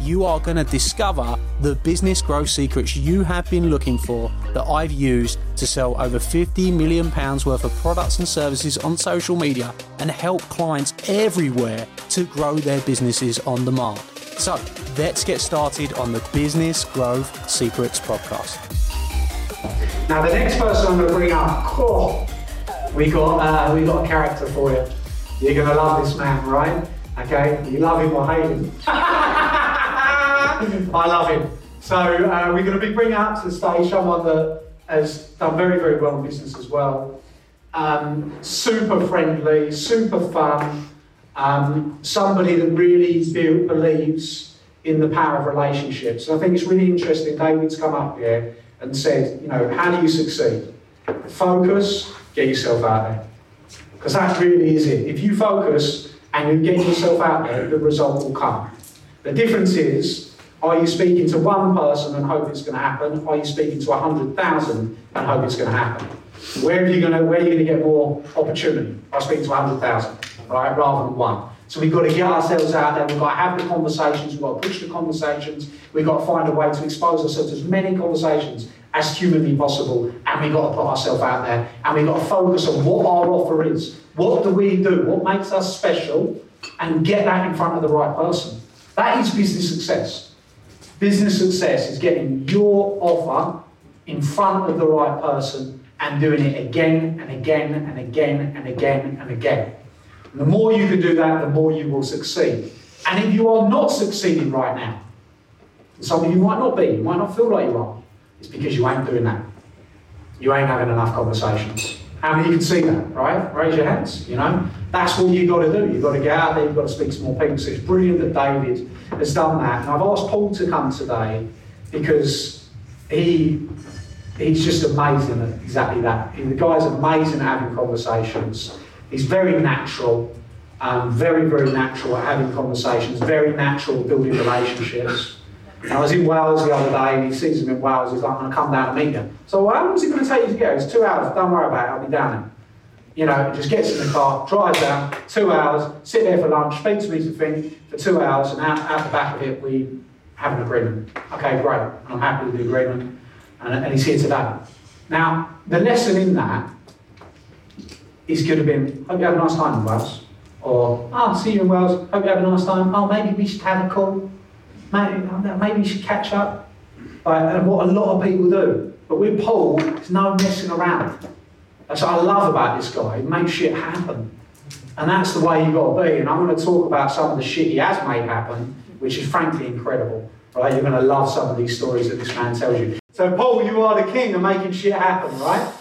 You are going to discover the business growth secrets you have been looking for that I've used to sell over 50 million pounds worth of products and services on social media and help clients everywhere to grow their businesses on demand. So, let's get started on the Business Growth Secrets podcast. Now, the next person I'm going to bring up, oh, we got uh, we got a character for you. You're going to love this man, right? Okay, you love him or hate him. I love him. So uh, we're going to be bringing up to the stage someone that has done very, very well in business as well. Um, super friendly, super fun. Um, somebody that really be- believes in the power of relationships. And I think it's really interesting. David's come up here and said, you know, how do you succeed? Focus, get yourself out there. Because that really is it. If you focus and you get yourself out there, the result will come. The difference is, are you speaking to one person and hope it's going to happen? Are you speaking to 100,000 and hope it's going to happen? Where are you going to, where are you going to get more opportunity? I speak to 100,000, right, rather than one. So we've got to get ourselves out there, we've got to have the conversations, we've got to push the conversations, we've got to find a way to expose ourselves to as many conversations as humanly possible, and we've got to put ourselves out there, and we've got to focus on what our offer is. What do we do? What makes us special? And get that in front of the right person. That is business success. Business success is getting your offer in front of the right person and doing it again and again and again and again and again. And the more you can do that, the more you will succeed. And if you are not succeeding right now, some of you might not be, you might not feel like you are, it's because you ain't doing that. You ain't having enough conversations. How many of you can see that, right? Raise your hands, you know? That's what you've got to do. You've got to get out there, you've got to speak to more people. So it's brilliant that David has done that. And I've asked Paul to come today because he he's just amazing at exactly that. The guy's amazing at having conversations. He's very natural, um, very, very natural at having conversations, very natural at building relationships. And I was in Wales the other day and he sees him in Wales, he's like, I'm going to come down and meet him. So, well, how long is it going to take you to get? It's two hours, don't worry about it, I'll be down. You know, just gets in the car, drives out, two hours, sit there for lunch, speak to me to think for two hours, and out, out the back of it, we have an agreement. Okay, great, I'm happy with the agreement, and, and he's here today. Now, the lesson in that is could have been, hope you have a nice time in Wales. Or, oh, see you in Wales, hope you have a nice time. Oh, maybe we should have a call. Maybe, maybe we should catch up. Right, and what a lot of people do. But with Paul, there's no messing around. That's what I love about this guy. He makes shit happen. And that's the way you've got to be. And I'm going to talk about some of the shit he has made happen, which is frankly incredible. Right? You're going to love some of these stories that this man tells you. So, Paul, you are the king of making shit happen, right?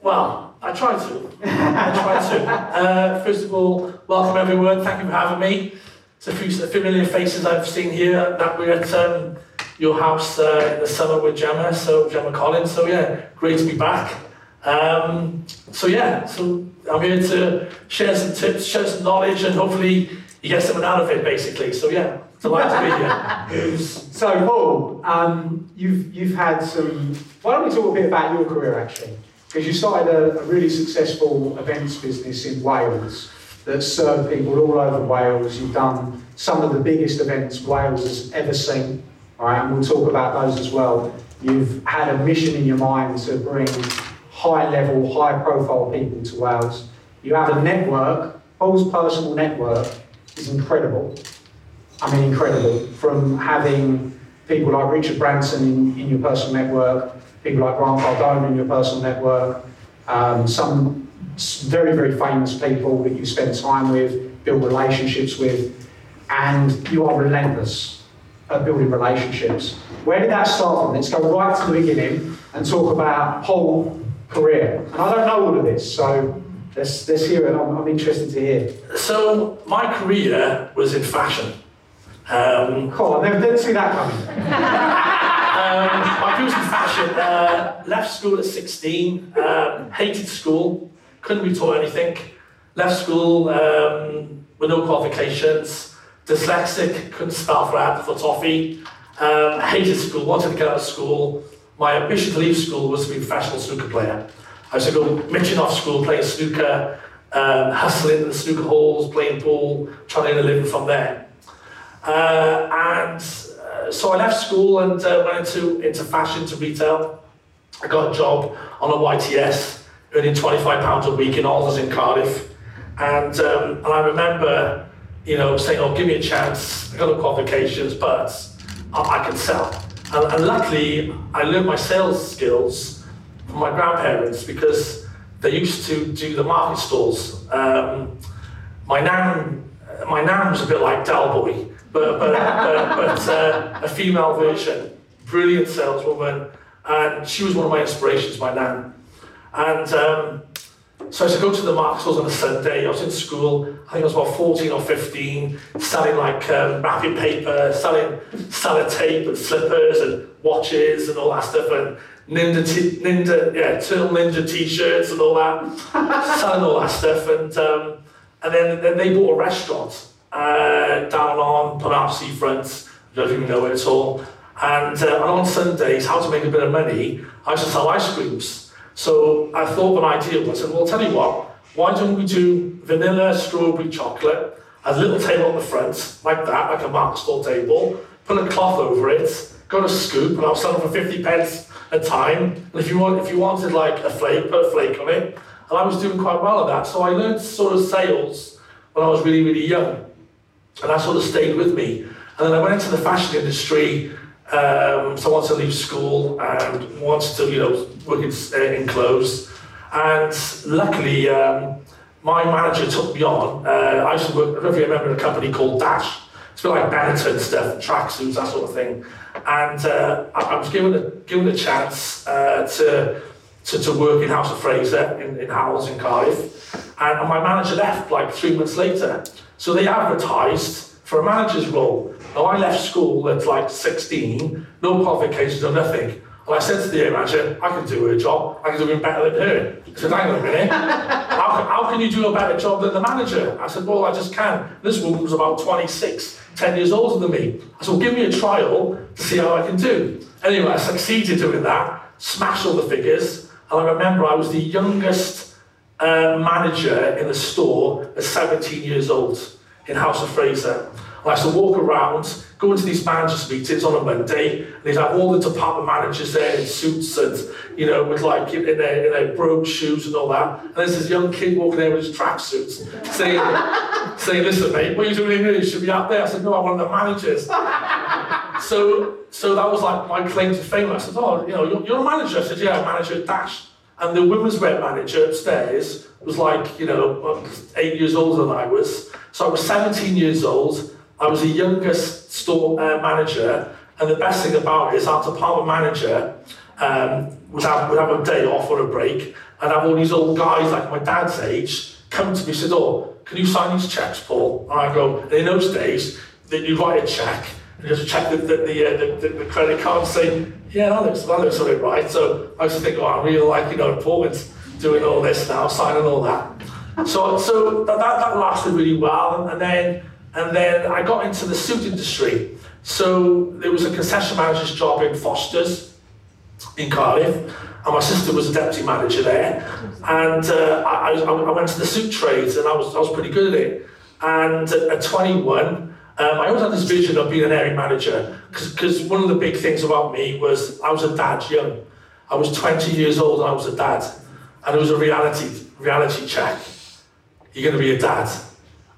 Well, I try to. I try to. Uh, first of all, welcome everyone. Thank you for having me. It's a few familiar faces I've seen here that we're at um, your house uh, in the summer with Gemma, so Gemma Collins. So yeah, great to be back. Um, so yeah, so I'm here to share some tips, share some knowledge, and hopefully you get something out of it, basically. So yeah, delighted to be here. so Paul, um, you've you've had some. Why don't we talk a bit about your career actually? Because you started a, a really successful events business in Wales that served people all over Wales. You've done some of the biggest events Wales has ever seen. All right, and we'll talk about those as well. You've had a mission in your mind to bring high level, high profile people to Wales. You have a network, Paul's personal network is incredible. I mean, incredible. From having people like Richard Branson in, in your personal network, people like Grant Cardone in your personal network, um, some very, very famous people that you spend time with, build relationships with, and you are relentless at building relationships. Where did that start from? Let's go right to the beginning and talk about Paul career. And I don't know all of this, so let's, let's hear it. I'm, I'm interested to hear. So, my career was in fashion. Um, Cool, I never did see that coming. um, my views in fashion, uh, left school at 16, um, hated school, couldn't be taught anything. Left school um, with no qualifications, dyslexic, couldn't spell for apple for toffee, um, hated school, wanted to get out of school. My ambition to leave school was to be a professional snooker player. I used to go mitching off school, playing snooker, um, hustling in the snooker halls, playing pool, trying to earn a living from there. Uh, and uh, so I left school and uh, went into, into fashion to retail. I got a job on a YTS, earning £25 a week in Allders in Cardiff. And, um, and I remember, you know, saying, oh, give me a chance. I got no qualifications, but I, I can sell. And, and luckily, I learned my sales skills from my grandparents because they used to do the market stalls. Um, my nan, my nan was a bit like Del Boy, but but but, but uh, a female version, brilliant saleswoman, and she was one of my inspirations, my nan. And um, so I used to go to the market stalls on a Sunday. I was in school. I think I was about 14 or 15, selling like um, wrapping paper, selling sellotape and slippers and watches and all that stuff, and Ninja, t- Ninja, yeah, Turtle Ninja t-shirts and all that, selling all that stuff. And um, and then, then they bought a restaurant uh, down on Penarth Seafront. I don't even know it at all. And, uh, and on Sundays, how to make a bit of money, I used to sell ice creams. So I thought of an idea. I said, well, tell you what, why don't we do vanilla strawberry chocolate, a little table on the front, like that, like a market stall table, put a cloth over it, got a scoop, and I was selling for 50 pence a time. And if you want, if you wanted like a flake, put a flake on it. And I was doing quite well at that. So I learned sort of sales when I was really, really young. And that sort of stayed with me. And then I went into the fashion industry. Um, so I wanted to leave school and wanted to, you know, work in, uh, in clothes. And luckily, um, my manager took me on. Uh, I used to work, I don't know if you remember, a company called Dash. It's a bit like Benetton stuff, tracksuits, that sort of thing. And uh, I, I, was given a, given a chance uh, to, to, to work in House of Fraser in, in Howells in Cardiff. And, and my manager left like three months later. So they advertised for a manager's role. Now I left school at like 16, no qualifications or nothing. And I said to the manager, I can do her job, I can do it better than her. He said, hang on a minute, how, can, how can you do a better job than the manager? I said, well, I just can. This woman was about 26, 10 years older than me. I said, well, give me a trial to see how I can do. Anyway, I succeeded doing that, smashed all the figures, and I remember I was the youngest uh, manager in the store at 17 years old in House of Fraser. Used to walk around, go into these managers' meetings on a Monday, and they'd have all the department managers there in suits and, you know, with like in their, in their brogue shoes and all that. And there's this young kid walking there with his tracksuits saying, saying, listen, mate, what are you doing here? You should be out there. I said, no, I'm one of the managers. so, so that was like my claim to fame. I said, oh, you know, you're, you're a manager. I said, yeah, manager at Dash. And the women's wear manager upstairs was like, you know, eight years older than I was. So I was 17 years old. I was the youngest store uh, manager. And the best thing about it is our department manager um, would, have, would have a day off or a break and have all these old guys like my dad's age come to me and said, oh, can you sign these checks, Paul? And I go, and in those days, that you write a check and just check the, the, the, uh, the, the, credit card and say, yeah, that looks, that looks something right. So I used to think, oh, I really like, you know, important doing all this now, signing all that. So, so that, that, that lasted really well. And then, and then I got into the suit industry. So there was a concession manager's job in Foster's in Cardiff, and my sister was a deputy manager there. And uh, I, I, went to the suit trades, and I was, I was pretty good at it. And at 21, um, I always had this vision of being an area manager because one of the big things about me was I was a dad young. I was 20 years old and I was a dad. And it was a reality reality check. You're going to be a dad,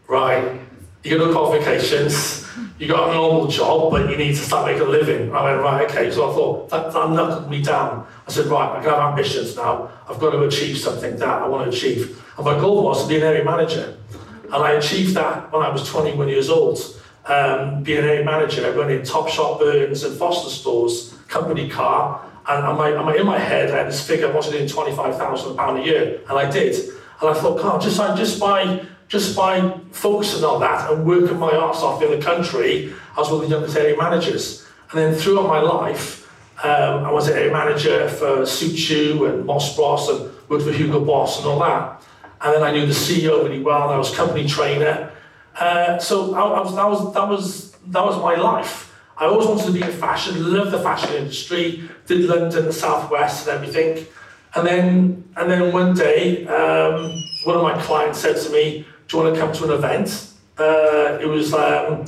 right? You got no qualifications, you got a normal job, but you need to start making a living. I went, right, okay. So I thought, that, that knuckled me down. I said, right, I can have ambitions now. I've got to achieve something that I want to achieve. And my goal was to be an area manager. And I achieved that when I was 21 years old. Um, being an area manager, running Topshop, Burns and Foster stores, company car. And, in my head, I had this figure, I wanted to do £25,000 a year. And I did. And I thought, God, just, just by just by focusing on that and working my arse off in the country, I was one of the youngest area managers. And then throughout my life, um, I was an area manager for Shoe and Moss Bros and worked for Hugo Boss and all that. And then I knew the CEO really well, and I was company trainer. Uh, so I, I was, that was that was that was my life. I always wanted to be in fashion, loved the fashion industry, did London, the Southwest, and everything. And then and then one day, um, one of my clients said to me, "Do you want to come to an event?" Uh, it was um,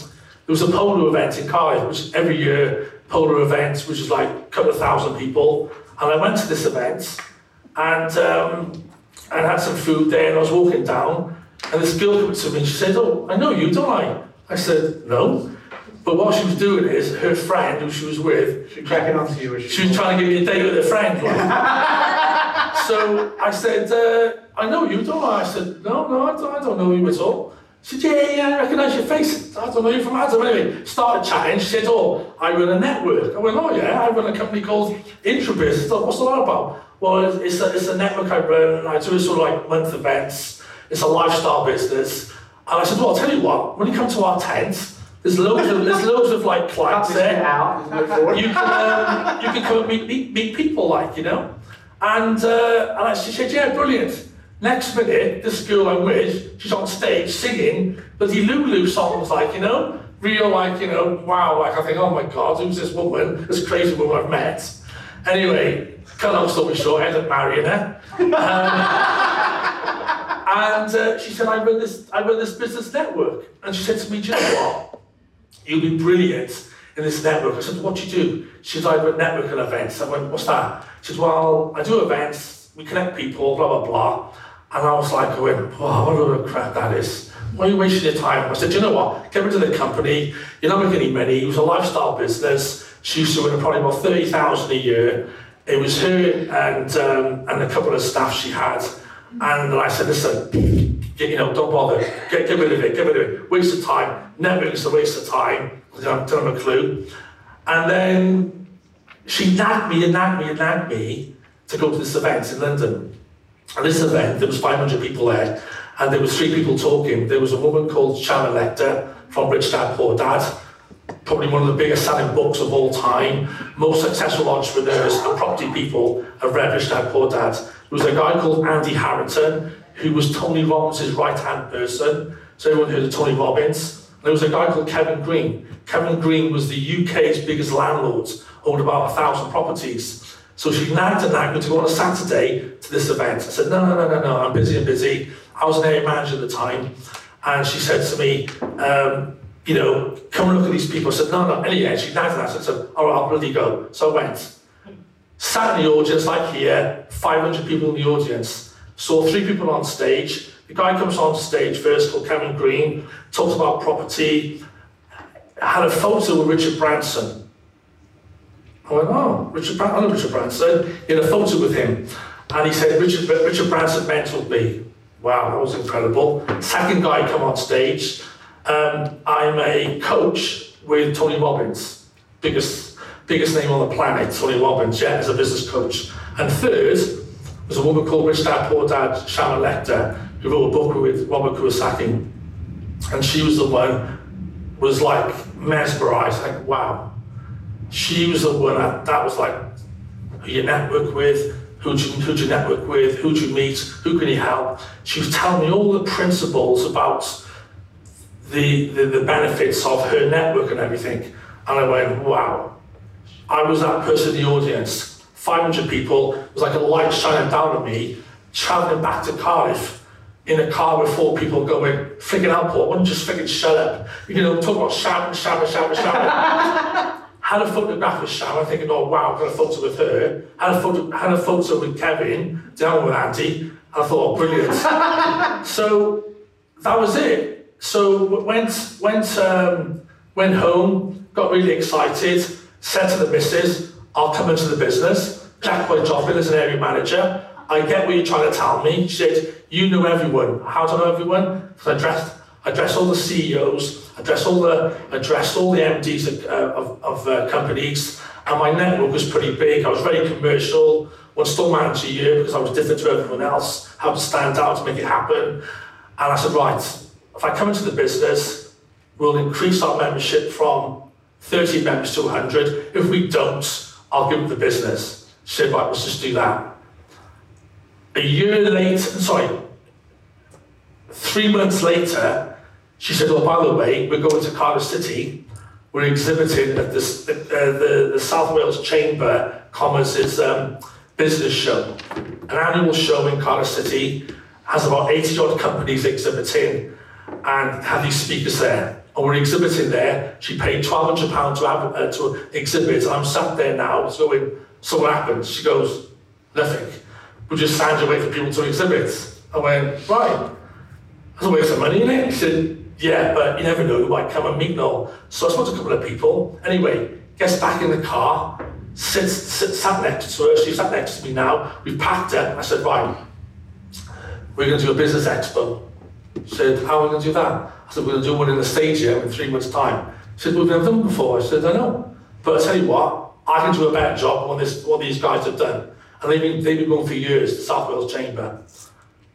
it was a polo event in Cardiff, which was every year polo events, which is like a couple of thousand people. And I went to this event, and um, and had some food there, and I was walking down, and this girl came to me and she said, "Oh, I know you, don't I?" I said, "No." But what she was doing is her friend, who she was with, She's cracking onto you. as she was trying to give me a date with her friend. Like. so I said, uh, "I know you, don't I?" I said, "No, no, I don't, I don't know you at all." She said, yeah, yeah, I recognise your face. I don't know you from Adam. Anyway, started chatting. She said, oh, I run a network. I went, oh, yeah, I run a company called Intrabiz. I thought, what's that about? Well, it's a, it's a network I run, and I do sort of like month events. It's a lifestyle business. And I said, well, I'll tell you what, when you come to our tent, there's loads of, there's loads of like clients there out. there's no forward. you can um, you can come and meet, meet, meet people like you know and uh, and I, she said yeah brilliant. Next minute this girl I'm with she's on stage singing bloody Lulu songs like you know real like you know wow like I think oh my god who's this woman this crazy woman I've met? Anyway cut long story short I ended up marrying her. Um, and uh, she said I run this I run this business network. And she said to me do you know what? You'll be brilliant in this network. I said, what do you do? She said, I run networking events. I went, what's that? She said, well, I do events, we connect people, blah, blah, blah. And I was like, went, wow, what a crap that is. Why are you wasting your time? I said, you know what? Get rid of the company. You're not making any money. It was a lifestyle business. She used to win probably about 30,000 a year. It was her and, um, and a couple of staff she had. And I said, listen, you know, don't bother. Get, get rid of it. Get rid of it. Waste of time. Networking's a waste of time. I don't, have a clue. And then she nagged me and nagged me and nagged me to go to this event in London. And this event, there was 500 people there, and there was three people talking. There was a woman called Sharon Lechter from Rich Dad Poor Dad, probably one of the biggest selling books of all time. Most successful entrepreneurs and property people have read Rich Dad Poor Dad. There was a guy called Andy Harrington, who was Tony Robbins' right-hand person. So everyone heard of Tony Robbins. And there was a guy called Kevin Green. Kevin Green was the UK's biggest landlord, owned about a thousand properties. So she nagged and nagged me to go on a Saturday to this event. I said, no, no, no, no, no, I'm busy, I'm busy. I was an area manager at the time. And she said to me, um, you know, come and look at these people. I said, no, no, anyway, she nagged and nagged. I said, all right, I'll bloody go. So I went. Sat in the audience, like here, 500 people in the audience. Saw three people on stage. The guy comes on stage first, called Kevin Green, talks about property. had a photo with Richard Branson. I went, oh, Richard Branson, I know Richard Branson. He had a photo with him. And he said, Richard, Richard Branson mentored me. Wow, that was incredible. Second guy come on stage. Um, I'm a coach with Tony Robbins, biggest, biggest name on the planet, Tony Robbins, yeah, as a business coach. And third was a woman called Rich Dad Lechter, who wrote a book with Robert Kiyosaki. And she was the one, was like mesmerized, like, wow. She was the one that, that was like, who you network with, who do you, who you network with, who do you meet, who can you help. She was telling me all the principles about the, the, the benefits of her network and everything. And I went, wow. I was that person in the audience. 500 people, it was like a light shining down on me, traveling back to Cardiff in a car with four people going, freaking Alport, why don't you just freaking shut up? You know, talk about shouting, shouting, shouting, shouting. had a photograph with Sharon, thinking, oh wow, got a photo with her. Had a photo, had a photo with Kevin, down with Andy. I thought, oh, brilliant. so that was it. So went, went, um, went home, got really excited, said to the missus, I'll come into the business. Jack my job in as an area manager. I get what you're trying to tell me. She said, you know everyone. How do I know everyone? Because I dressed all the CEOs, address all the, I dressed all the MDs of, uh, of, of uh, companies, and my network was pretty big. I was very commercial. Was still manager year because I was different to everyone else. How to stand out to make it happen. And I said, right, if I come into the business, we'll increase our membership from 30 members to 100. If we don't, I'll give up the business. She said, right, let's just do that. A year later, sorry, three months later, she said, oh, by the way, we're going to Cardiff City. We're exhibiting at uh, the, the South Wales Chamber Commerce's um, business show, an annual show in Cardiff City, has about 80 odd companies exhibiting and have these speakers there. And we're exhibiting there. She paid £1,200 to, have, uh, to exhibit. I'm sat there now, so going, so what happens? She goes, nothing. We just and wait for people to exhibit. I went, right. That's a waste of money, isn't it? She said, yeah, but you never know, you might come and meet Noel. So I spoke to a couple of people. Anyway, gets back in the car, sits, sits sat next to her. She sat next to me now. We've packed her. I said, right, we're going to do a business expo. She said, how are we going to do that? I said, we're going to do one in the stadium in three months' time. She said, we've never done before. I said, I know. But I tell you what, I can do a better job than this, what these guys have done. And they've been, they've been going for years, the South Wales Chamber.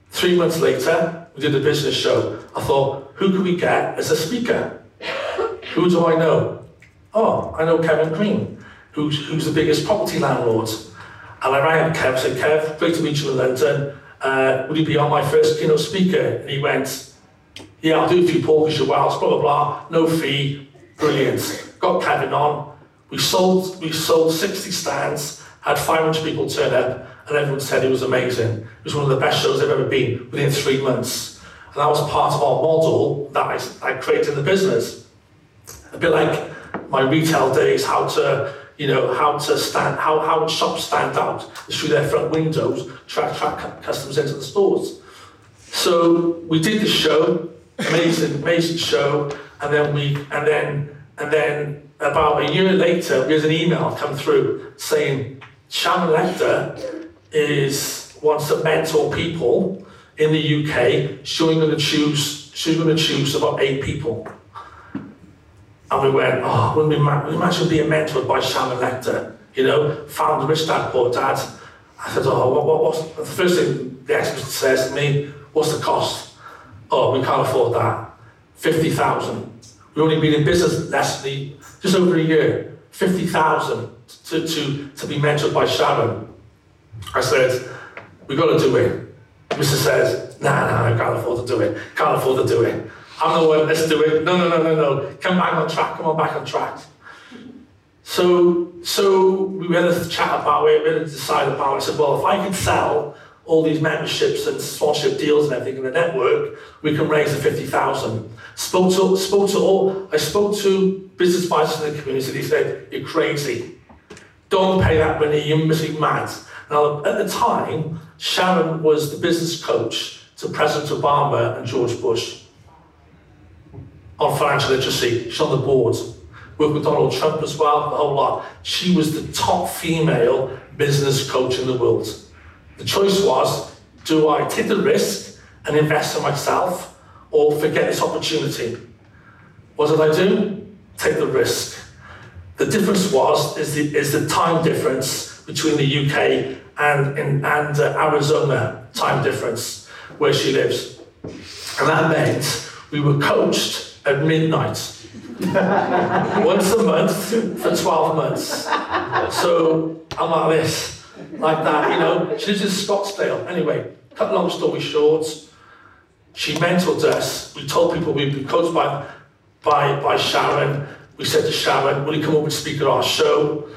Three months later, we did a business show. I thought, who could we get as a speaker? Who do I know? Oh, I know Kevin Green, who's, who's the biggest property landlord. And I rang Kev, and said, Kev, great to meet you in London. Uh, would you be on my first keynote speaker? And he went, yeah, I'll do a few Porkish Wells, blah, blah, blah, no fee, brilliant. Got Kevin on. We sold, we sold 60 stands, had 500 people turn up, and everyone said it was amazing. It was one of the best shows I've ever been within three months. And that was part of our model that I, I created in the business. A bit like my retail days, how to, you know, how to stand, how, how shops stand out through their front windows to attract customers into the stores. So we did the show, amazing, amazing show, and then we, and then, and then about a year later, there's an email come through saying Sharon Lechter is wants to mentor people in the UK. She's going to choose. She's going to choose about eight people. And we went, oh, wouldn't we ma- imagine being mentored by Sharon Lechter? You know, found Rich Dad Poor Dad. I said, oh, what, what, what's the first thing the expert says to me? What's the cost? Oh, we can't afford that. Fifty thousand. We've only been in business less than just over a year. Fifty thousand to, to, to be mentored by Sharon. I said, we got to do it. Mr. says, nah, nah, I can't afford to do it. Can't afford to do it. I'm the one, let's do it. No, no, no, no, no. Come back on track. Come on back on track. So, so we had a chat about it. We had to decide about it. I said, well, if I can sell all these memberships and sponsorship deals and everything in the network, we can raise the 50,000. Spoke to, spoke to all, I spoke to business advisors in the community. They said, you're crazy. Don't pay that money. You must be mad. Now, at the time, Sharon was the business coach to President Obama and George Bush on financial literacy. She's on the board. Worked with Donald Trump as well, the whole lot. She was the top female business coach in the world. The choice was do I take the risk and invest in myself or forget this opportunity? What did I do? Take the risk. The difference was is the, is the time difference between the UK and, in, and uh, Arizona time difference where she lives. And that meant we were coached at midnight once a month for 12 months. So I'm like this, like that, you know. She lives in Scottsdale. Anyway, cut long story short, she mentored us. We told people we'd be coached by, by, by Sharon. We said to Sharon, will you come over and speak at our show?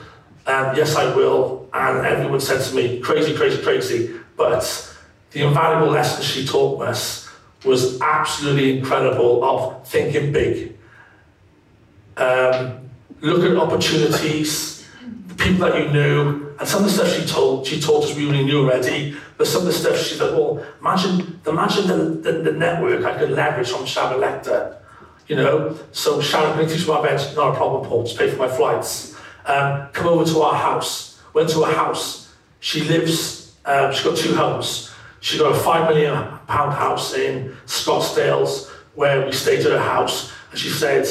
Um, yes, I will. And everyone said to me, crazy, crazy, crazy. But the invaluable lesson she taught us was absolutely incredible of thinking big. Um, look at opportunities, the people that you knew, and some of the stuff she told she taught us we already knew already, but some of the stuff she said, well, imagine imagine the, the, the network I could leverage from Sharon Lechter. You know, so Sharon, can you teach my events? Not a problem, Paul, just pay for my flights. Um, come over to our house. Went to her house. She lives, um, she's got two homes. She's got a five million pound house in Scottsdales where we stayed at her house. And she said,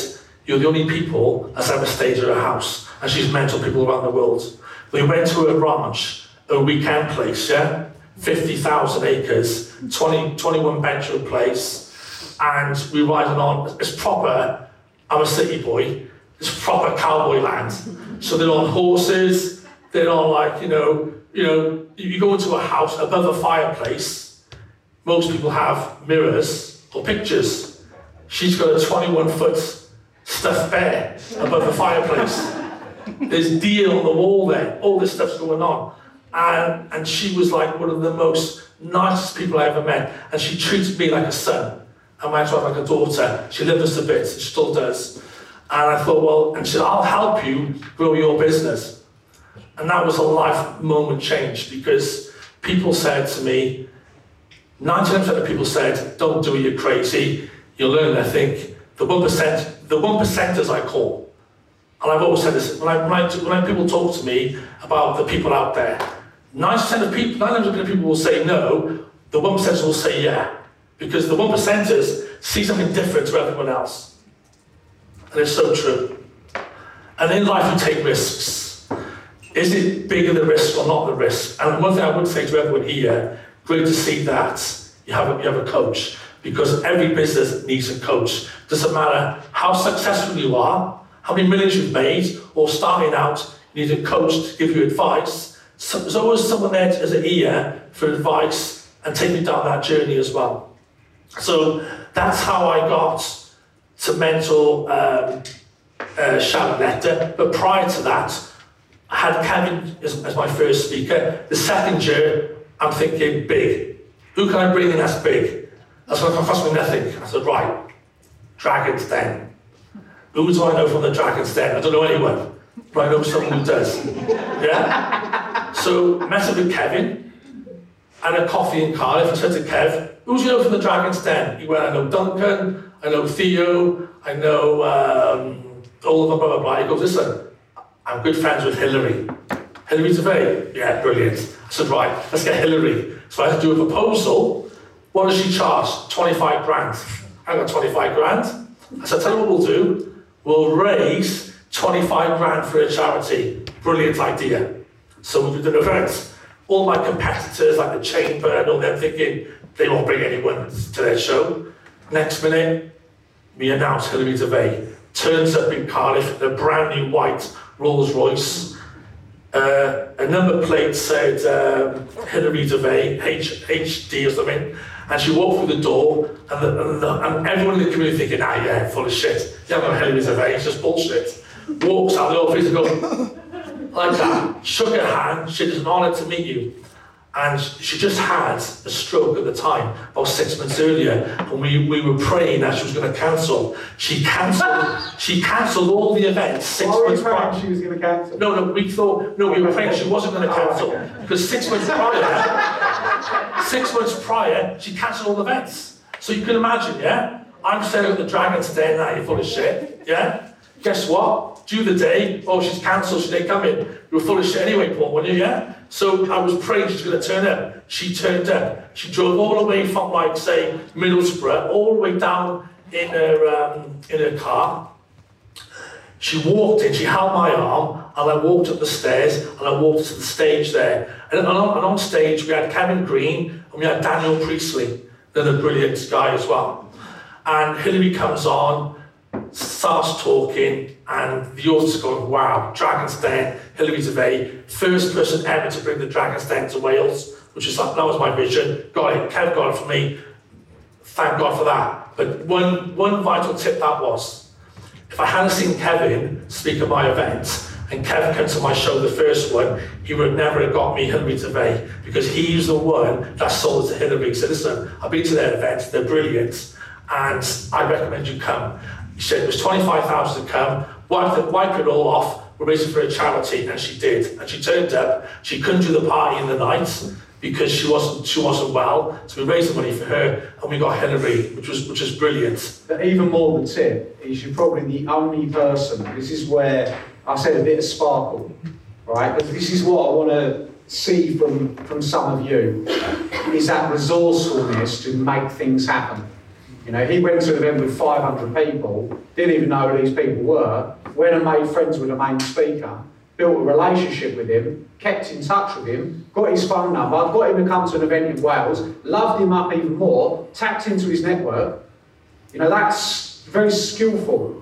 You're the only people that's ever stayed at her house. And she's mentored people around the world. We went to her ranch, a weekend place, yeah? 50,000 acres, 20, 21 bedroom place. and we riding on. It's proper. I'm a city boy. It's proper cowboy land. So they're on horses. They're on like you know, you know. You go into a house above a fireplace. Most people have mirrors or pictures. She's got a 21 foot stuffed bear above the fireplace. There's deer on the wall there. All this stuff's going on. And, and she was like one of the most nicest people I ever met. And she treated me like a son. And my wife like a daughter. She lived us a bit, she still does. And I thought, well, and she said, I'll help you grow your business. And that was a life moment change because people said to me, 99% of people said, don't do it, you're crazy. You'll learn, I think. The 1%, the 1%ers I call. And I've always said this, when, I, when, I, when people talk to me about the people out there, 90% of people, 90% of people will say no, the 1% will say yeah. Because the 1%ers see something different to everyone else. And it's so true. And in life, you take risks. Is it bigger the risk or not the risk? And one thing I would say to everyone here, great to see that you have a, you have a coach. Because every business needs a coach. Doesn't matter how successful you are, how many millions you've made, or starting out, you need a coach to give you advice. So, there's always someone there as an ear for advice and take you down that journey as well. So that's how I got to mentor um, uh, Sharon Lechter. But prior to that, I had Kevin as, as my first speaker. The second year, I'm thinking big. Who can I bring in that's big? That's going to cost me nothing. I said, right, Dragon's Den. Who do I know from the Dragon's Den? I don't know anyone, but I know someone who does. Yeah? So, met up with Kevin, had a coffee in Cardiff. I said to Kev, who do you know from the Dragon's Den? He went, I know Duncan, I know Theo, I know um, all of them, blah, blah, blah. He goes, listen, I'm good friends with Hilary. Hilary Devey? Yeah, brilliant. I said, right, let's get Hilary. So I had to do a proposal. What does she charge? 25 grand. I got 25 grand. I said, tell you what we'll do. We'll raise 25 grand for a charity. Brilliant idea. So we did an event. All my competitors, like the Chamber and all them, thinking they won't bring anyone to their show. Next minute, we announce Hilary Devey turns up in Cardiff in a brand new white Rolls Royce. Uh, a number plate said um, Hilary Devey, H- HD or something, and she walked through the door, and, the, and, the, and everyone in the community thinking, ah, yeah, full of shit. You haven't got Hilary Devey, it's just bullshit. Walks out of the office and goes, like that, shook her hand, she was an honour to meet you. And she just had a stroke at the time, about six months earlier, and we, we were praying that she was going to cancel. She cancelled. she cancelled all the events six months prior. she was going to cancel? No, no, we thought no, we were praying she wasn't going to oh, cancel because six months prior, six months prior, she cancelled all the events. So you can imagine, yeah. I'm staying at the Dragon today, and now you're full of shit, yeah. Guess what? Due the day, oh, she's cancelled, she didn't come in. You were full of shit anyway, Paul, weren't you, yeah? So I was praying she's going to turn up. She turned up. She drove all the way from, like, say, Middlesbrough, all the way down in her, um, in her car. She walked in, she held my arm, and I walked up the stairs, and I walked to the stage there. And on, and on stage, we had Kevin Green, and we had Daniel Priestley, another brilliant guy as well. And Hilary comes on, starts talking, and the audience going, wow, Dragon's Den, Hilary Devey, first person ever to bring the Dragon's Den to Wales, which is like, that was my vision. Got it, Kev got it for me. Thank God for that. But one, one vital tip that was, if I hadn't seen Kevin speak at my event, and Kevin came to my show, the first one, he would never have got me Hilary Devey because he's the one that sold it to Hilary. He said, listen, I've been to their events, they're brilliant, and I recommend you come. He said it was 25,000 to come, wipe wipe it all off, we're raising for a charity, and she did. And she turned up, she couldn't do the party in the night because she wasn't she wasn't well, so we raised the money for her, and we got Hilary, which was which was brilliant. But even more the tip is you're probably the only person. This is where I said a bit of sparkle, right? But this is what I want to see from from some of you is that resourcefulness to make things happen. You know, he went to an event with 500 people, didn't even know who these people were, went and made friends with the main speaker, built a relationship with him, kept in touch with him, got his phone number, got him to come to an event in Wales, loved him up even more, tapped into his network, You know, that's very skillful,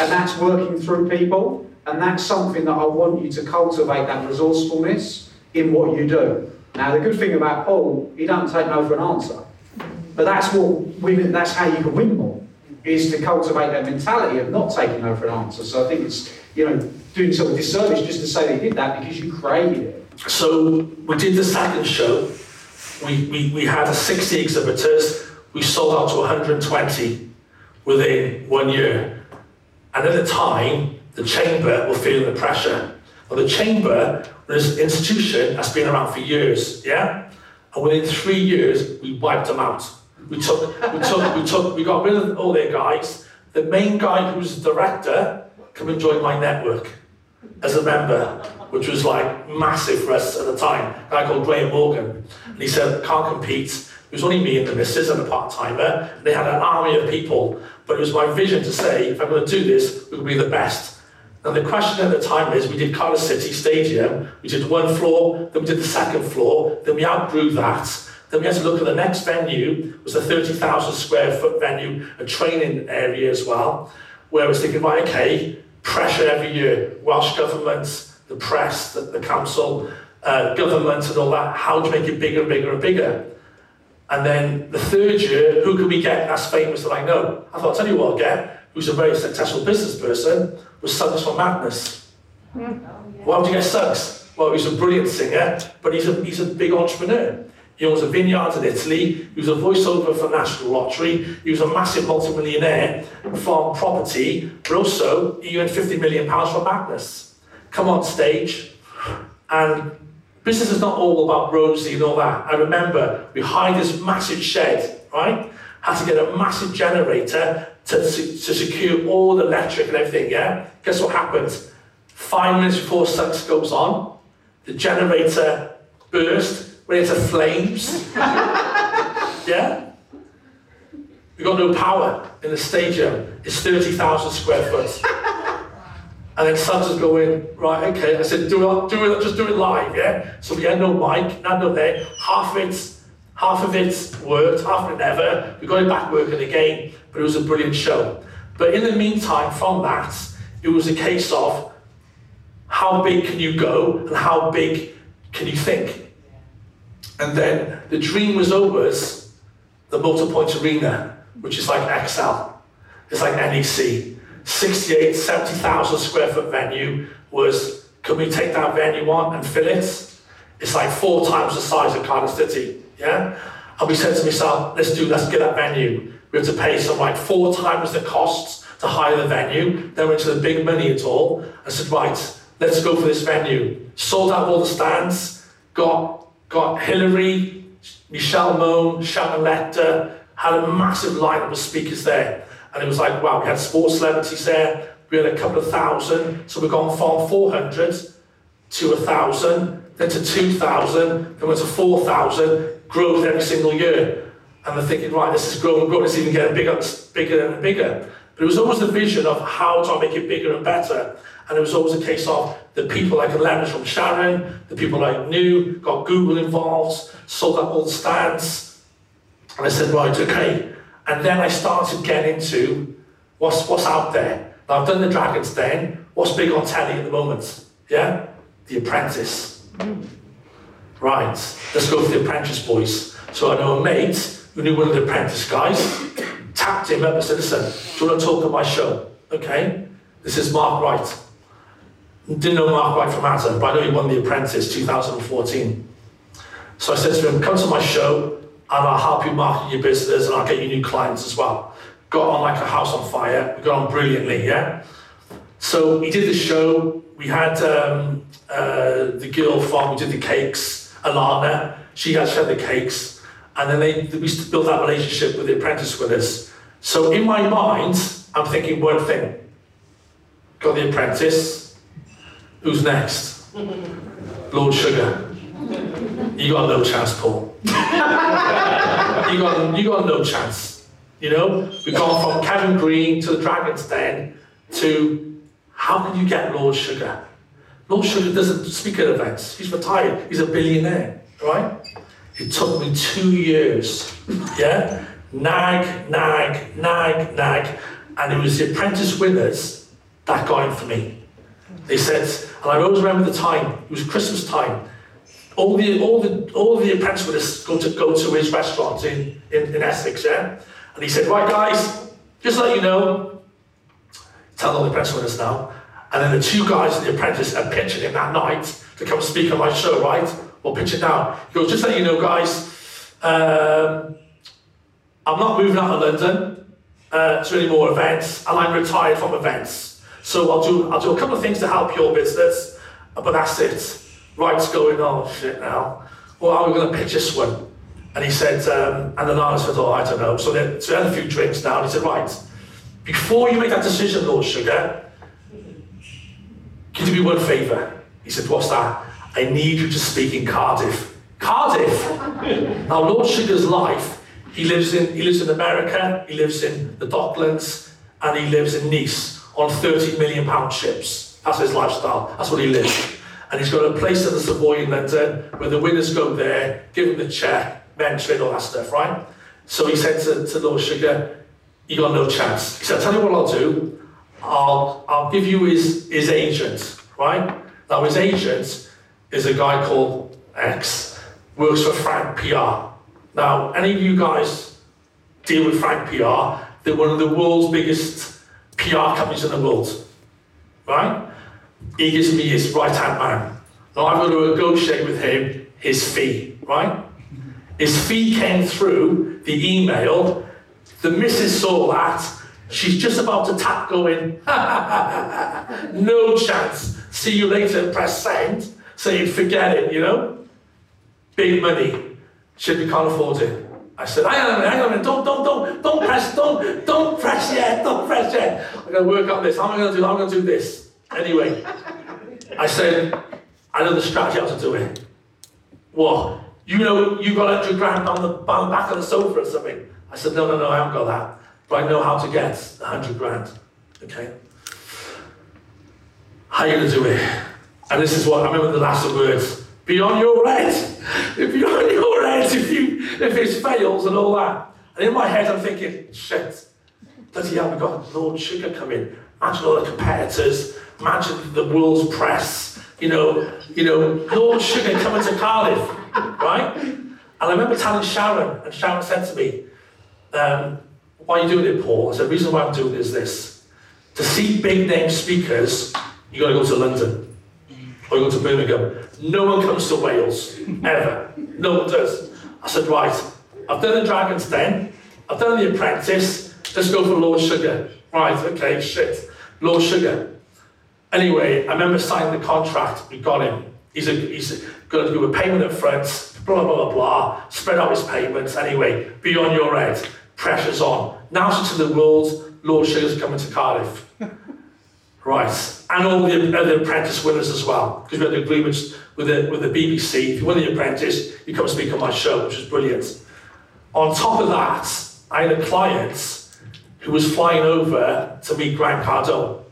and that's working through people, and that's something that I want you to cultivate that resourcefulness in what you do. Now, the good thing about Paul, he doesn't take no for an answer, but that's what women, that's how you can win more, is to cultivate that mentality of not taking no for an answer. So I think it's, you know, doing sort of disservice just to say they did that because you created it. So we did the second show. We, we, we had 60 exhibitors. We sold out to 120 within one year. And at the time, the chamber were feeling the pressure. Well, the chamber was institution that's been around for years, yeah? And within three years, we wiped them out. We took, we took, we took, we got rid of all their guys. The main guy who was the director come and join my network as a member, which was like massive for us at the time. A guy called Graham Morgan. And he said, can't compete. It was only me and the missus and a part-timer. They had an army of people. But it was my vision to say, if I'm going to do this, we will be the best. And the question at the time is, we did Cardiff City Stadium, we did one floor, then we did the second floor, then we outgrew that. Then we had to look at the next venue, was a 30,000 square foot venue, a training area as well, where I was thinking, right, okay, pressure every year, Welsh government, the press, the, the council, uh, government and all that, how to make it bigger and bigger and bigger. And then the third year, who can we get as famous that I know? I thought, I'll tell you what I'll get, who's a very successful business person, was Suggs from Madness. Why would you get Suggs? Well, he's a brilliant singer, but he's a, he's a big entrepreneur. He owns a vineyard in Italy. He was a voiceover for National Lottery. He was a massive multimillionaire from property, but also he earned 50 million pounds from Madness. Come on stage, and business is not all about Rosie and all that. I remember we hired this massive shed, right? Had to get a massive generator to, to secure all the electric and everything, yeah? Guess what happens? Five minutes before Suggs goes on, the generator burst, went into flames. yeah? We got no power in the stadium. It's 30,000 square foot. And then is going, right, okay. I said, do it, do it, just do it live, yeah? So we had no mic, none of there. Half of it, half of it worked, half of it never. We got it back working again, but it was a brilliant show. But in the meantime, from that, it was a case of how big can you go and how big can you think? And then the dream was over always the Motorpoint Arena, which is like ExCeL. It's like NEC. 68, 70,000 square foot venue was, can we take that venue on and fill it? It's like four times the size of Cardiff City, yeah? And we said to myself, let's do, let's get that venue. We have to pay some like four times the costs to hire the venue. Then went to the big money at all. I said, right, let's go for this venue. Sold out all the stands, got got Hilary, Michelle Mone, Shannon had a massive lineup of speakers there. And it was like, wow, we had sports celebrities there, we had a couple of thousand, so we've gone from 400 to 1,000, then to 2,000, then went to 4,000, growth every single year. And they're thinking, right, this is growing, growing, it's even getting bigger, bigger and bigger. But it was always the vision of how do I make it bigger and better. And it was always a case of the people I could leverage from Sharon, the people I knew, got Google involved, sold up old stands. And I said, right, okay. And then I started getting into what's, what's out there. Now, I've done the Dragon's Den. What's big on telly at the moment? Yeah? The Apprentice. Right, let's go for the Apprentice boys. So I know a mate who knew one of the Apprentice guys, tapped him up and said, listen, do you want to talk at my show? Okay, this is Mark Wright. Didn't know Mark Wright from Adam, but I know he won The Apprentice 2014. So I said to him, come to my show and I'll help you market your business and I'll get you new clients as well. Got on like a house on fire. We got on brilliantly, yeah? So he did the show. We had um, uh, the girl from, we did the cakes, Alana. She actually had the cakes. And then they, we built that relationship with the apprentice with us. So in my mind, I'm thinking one thing. Got the apprentice, Who's next? Lord Sugar. You got no chance, Paul. you got you got no chance. You know, we've gone from Kevin Green to the Dragon's Den to how can you get Lord Sugar? Lord Sugar doesn't speak at events. He's retired. He's a billionaire, right? It took me two years, yeah, nag, nag, nag, nag. And it was the apprentice winners that got him for me. They said, and I always remember the time, it was Christmas time. All the all the all the apprentice winners go to go to his restaurant in, in, in Essex, yeah? And he said, right guys, just let you know, tell all the apprentices now. And then the two guys the apprentice are pitching him that night to come speak on my show, right? We'll pitch it now. He goes, just let you know, guys, um, I'm not moving out of London uh, to any more events, and I'm retired from events. So I'll do I'll do a couple of things to help your business, but that's it. Right's going, oh shit now. Well, how are we going to pitch this one? And he said, um, and then I said, oh, I don't know. So, then, so we had a few drinks now, and he said, right, before you make that decision, Lord Sugar, can you do me one favour? He said, what's that? I need you to speak in Cardiff. Cardiff! now, Lord Sugar's life, he lives in he lives in America, he lives in the Docklands, and he lives in Nice on 30 million pound ships. That's his lifestyle. That's what he lives. And he's got a place in the Savoy in London where the winners go there, give him the check, mentor all that stuff, right? So he said to, to Lord Sugar, you got no chance. He said, tell you what I'll do. I'll, I'll give you his, his agent, right? Now, his agent is a guy called X, works for Frank PR. Now, any of you guys deal with Frank PR, they're one of the world's biggest PR companies in the world, right? He gives me his right hand man. Now, I'm going to negotiate with him his fee, right? His fee came through the email. The missus saw that. She's just about to tap going, no chance. See you later, press send. So you forget it, you know? Big money. Shippy can't afford it. I said, hang on a minute, hang on a minute, don't, don't, don't, don't press, don't, don't press yet, don't press yet. I'm gonna work on this. How am I gonna do? I'm I gonna do this. Anyway, I said, I know the strategy how to do it. What? You know, you got 100 grand on the, on the back of the sofa or something. I said, no, no, no, I haven't got that. But I know how to get 100 grand. Okay? How are you going to do it? And this is what I remember the last words. Be on your head. on your head if you if it fails and all that. And in my head I'm thinking, shit, bloody hell, we've got Lord Sugar coming. Imagine all the competitors, imagine the world's press, you know, you know, Lord Sugar coming to Cardiff, right? And I remember telling Sharon, and Sharon said to me, um, why are you doing it, Paul? I said, the reason why I'm doing it is this. To see big name speakers, you got to go to London or you go to Birmingham. No one comes to Wales, ever. No one does. I said, right, I've done the Dragon's Den, I've done the Apprentice, let's go for Lord Sugar. Right, okay, shit. Lord Sugar. Anyway, I remember signing the contract, we got him. He's, a, he's going to do a payment up front, blah, blah, blah, blah, spread out his payments. Anyway, be on your head, pressure's on. Now to the world, Lord Sugar's coming to Cardiff. Right, and all the other apprentice winners as well, because we had agreements with the, with the BBC. If you win the apprentice, you come speak on my show, which is brilliant. On top of that, I had a client who was flying over to meet Grant Cardone.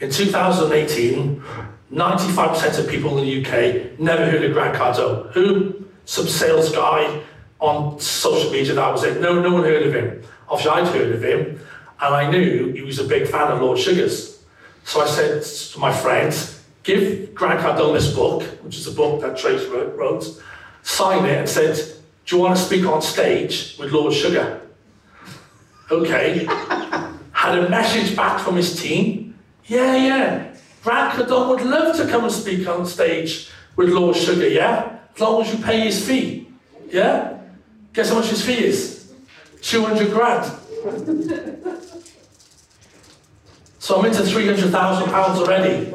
In 2018, 95% of people in the UK never heard of Grant Cardone. Who? Some sales guy on social media, that was it. No, no one heard of him. Obviously, I'd heard of him. And I knew he was a big fan of Lord Sugars. So I said to my friends, give Grant Cardone this book, which is a book that Trace wrote, sign it and said, do you want to speak on stage with Lord Sugar? Okay. Had a message back from his team. Yeah, yeah. Grant Cardone would love to come and speak on stage with Lord Sugar, yeah? As long as you pay his fee. Yeah? Guess how much his fee is? 200 grand. So I'm into 300,000 pounds already.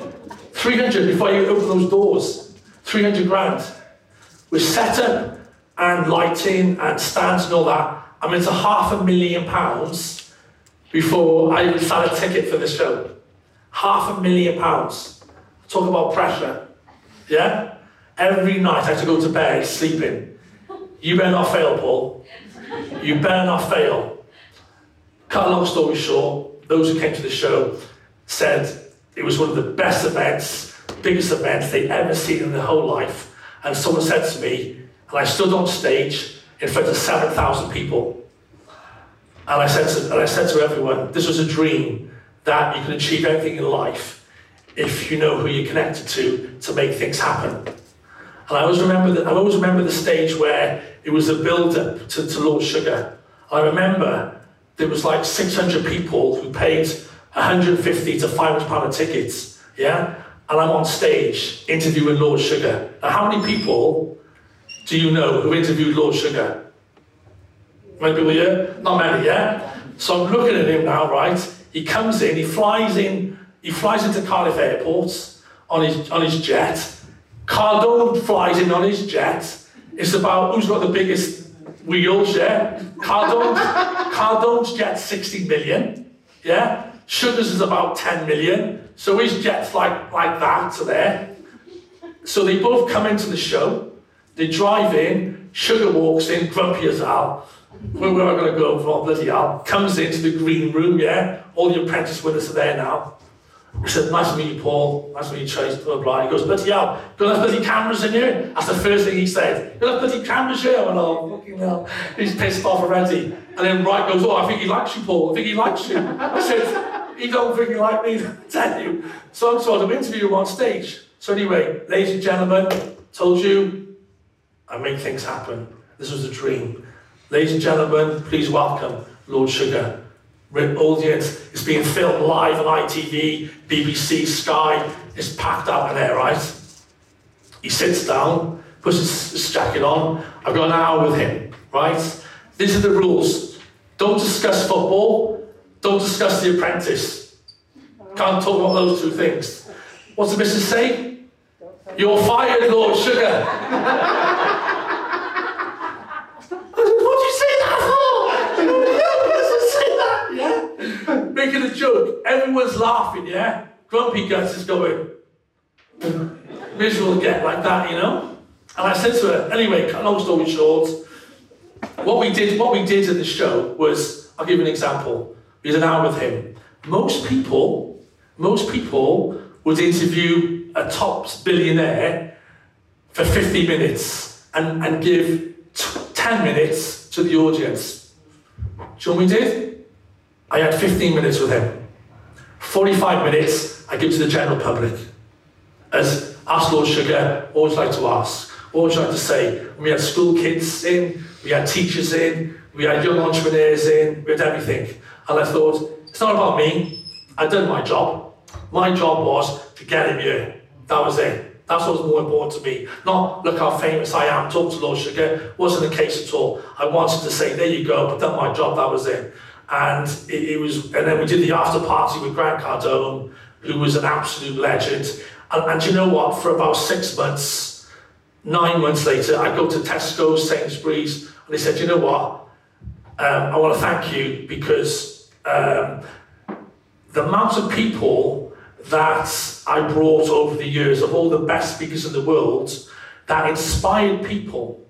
300 before you open those doors. 300 grand. With setup and lighting and stands and all that, I'm into half a million pounds before I even sell a ticket for the show. Half a million pounds. Talk about pressure. Yeah? Every night I have to go to bed sleeping. You better not fail, Paul. You better not fail. Cut a long story short, those who came to the show said it was one of the best events, biggest events they'd ever seen in their whole life. And someone said to me, and I stood on stage in front of 7,000 people. And I said to, and I said to everyone, this was a dream that you can achieve anything in life if you know who you're connected to to make things happen. And I always remember that I always remember the stage where it was a build-up to, to Lord Sugar. I remember there was like 600 people who paid 150 to 500 pound tickets, yeah? And I'm on stage interviewing Lord Sugar. Now, how many people do you know who interviewed Lord Sugar? Many people here? Not many, yeah? So I'm looking at him now, right? He comes in, he flies in, he flies into Cardiff Airport on his, on his jet. Cardone flies in on his jet. It's about who's got the biggest wheels, yeah? Cardone's, Cardone's jet's 60 million, yeah? Sugar's is about 10 million. So his jet's like, like that to there. So they both come into the show. They drive in. Sugar walks in, grumpy as hell. Where, where am going to go from? Bloody hell. Comes into the green room, yeah? All the apprentice winners are there now. He said, nice to meet you, Paul. Nice to meet you, Chase. Blah, blah. He goes, bloody hell, got enough bloody cameras in here? That's the first thing he said. Got enough bloody cameras here? I went, oh, fucking hell. He's pissed off already. And then Wright goes, oh, I think he likes you, Paul. I think he likes you. I said, he don't think he like me, I tell you. So I'm sort of interview on stage. So anyway, ladies and gentlemen, told you, I make things happen. This was a dream. Ladies and gentlemen, please welcome Lord Sugar. Audience is being filmed live on ITV, BBC, Sky. It's packed out in there, right? He sits down, puts his, his jacket on. I've got an hour with him, right? These are the rules. Don't discuss football. Don't discuss The Apprentice. Can't talk about those two things. What's the missus say? You're fired, Lord Sugar. What do you say that for? Nobody else would say that, yeah? Making a joke. Everyone's laughing, yeah? Grumpy Guts is going, miserable again, like that, you know? And I said to her, anyway, cut long story short, what we did, what we did in the show was, I'll give you an example. We had an hour with him. Most people, most people would interview a top billionaire for 50 minutes and, and give t- 10 minutes to the audience. Do you know what we did? I had 15 minutes with him. 45 minutes I give to the general public. As Ask Lord Sugar always like to ask, always like to say, we had school kids in, we had teachers in, we had young entrepreneurs in, we had everything. And I thought, it's not about me. I'd done my job. My job was to get him here. That was it. That's what was more important to me. Not look how famous I am, talk to Lord Sugar. Wasn't the case at all. I wanted to say, there you go, but done my job, that was it. And it, it was, and then we did the after party with Grant Cardone, who was an absolute legend. And, and you know what? For about six months, nine months later, I go to Tesco, Sainsbury's, and they said, you know what? Um, I want to thank you because um, the amount of people that I brought over the years of all the best speakers in the world that inspired people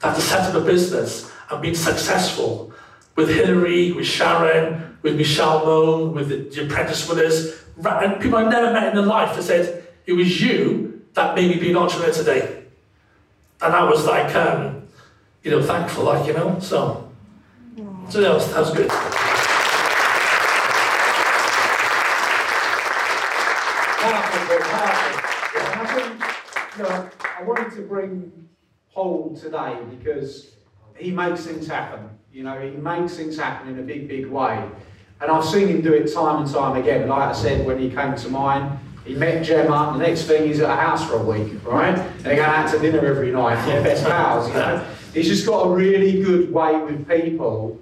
that to set up a business and been successful with Hilary, with Sharon, with Michelle Mone, with the, the apprentice winners, and people I've never met in their life that said, it was you that made me be an entrepreneur today. And I was like, um, you know, thankful, like, you know, so, so that was, that was good. I wanted to bring Paul today because he makes things happen. You know, he makes things happen in a big, big way. And I've seen him do it time and time again. Like I said, when he came to mine, he met Gemma, the next thing he's at a house for a week, right? And they go out to dinner every night, yeah, best pals, you know. He's just got a really good way with people.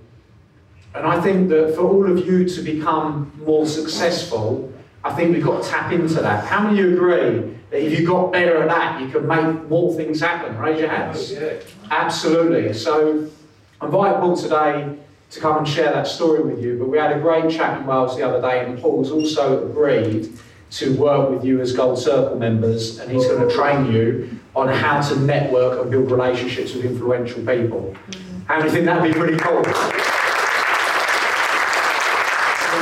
And I think that for all of you to become more successful, I think we've got to tap into that. How many of you agree if you got better at that, you could make more things happen? Raise your hands. Absolutely. So I invited Paul today to come and share that story with you, but we had a great chat in Wales the other day, and Paul's also agreed to work with you as Gold Circle members, and he's going to train you on how to network and build relationships with influential people. Mm-hmm. How do you think that'd be pretty cool? We're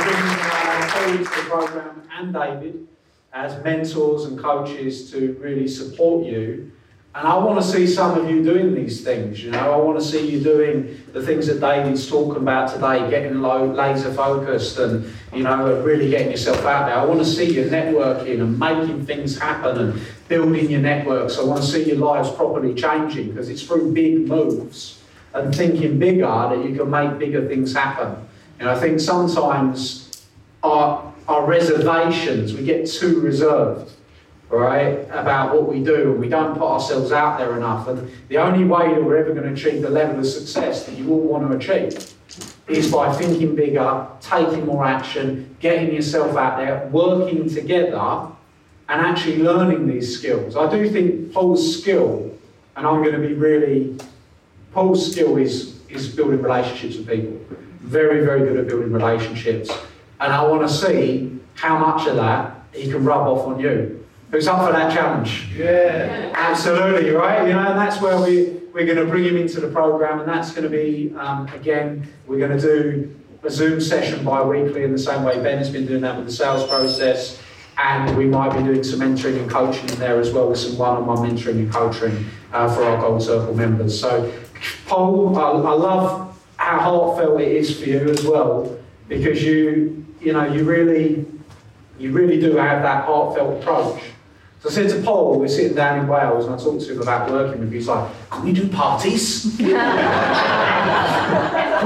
bringing our colleagues to the program and David as mentors and coaches to really support you And I want to see some of you doing these things, you know. I want to see you doing the things that David's talking about today, getting low, laser focused and, you know, really getting yourself out there. I want to see you networking and making things happen and building your networks. I want to see your lives properly changing because it's through big moves and thinking bigger that you can make bigger things happen. And I think sometimes our, our reservations, we get too reserved right, about what we do, and we don't put ourselves out there enough. And the only way that we're ever going to achieve the level of success that you all want to achieve is by thinking bigger, taking more action, getting yourself out there, working together, and actually learning these skills. I do think Paul's skill, and I'm going to be really, Paul's skill is, is building relationships with people. Very, very good at building relationships. And I want to see how much of that he can rub off on you. Who's up for that challenge? Yeah, absolutely, right? You know, and that's where we, we're going to bring him into the program, and that's going to be, um, again, we're going to do a Zoom session bi weekly in the same way Ben has been doing that with the sales process. And we might be doing some mentoring and coaching in there as well with some one on one mentoring and coaching uh, for our Gold Circle members. So, Paul, I, I love how heartfelt it is for you as well because you, you know, you really, you really do have that heartfelt approach so I said to Paul, we're sitting down in Wales, and I talked to him about working with you. He's like, "Can we do parties? can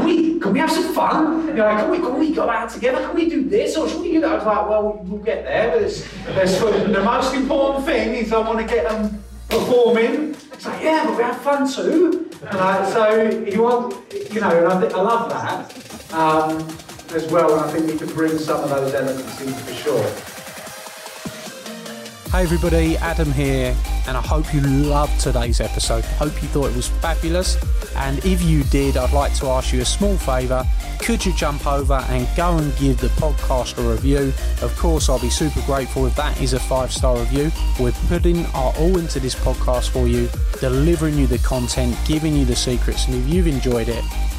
we? Can we have some fun? You know, can we? Can we go out together? Can we do this or should we do that?" I was like, "Well, we'll get there." But it's, the most important thing is I want to get them performing. It's like, "Yeah, but we have fun too." And I, so you want, you know, and I, I love that um, as well. And I think we can bring some of those elements in for sure. Hey everybody, Adam here, and I hope you loved today's episode. Hope you thought it was fabulous. And if you did, I'd like to ask you a small favour. Could you jump over and go and give the podcast a review? Of course, I'll be super grateful if that is a five star review. We're putting our all into this podcast for you, delivering you the content, giving you the secrets. And if you've enjoyed it,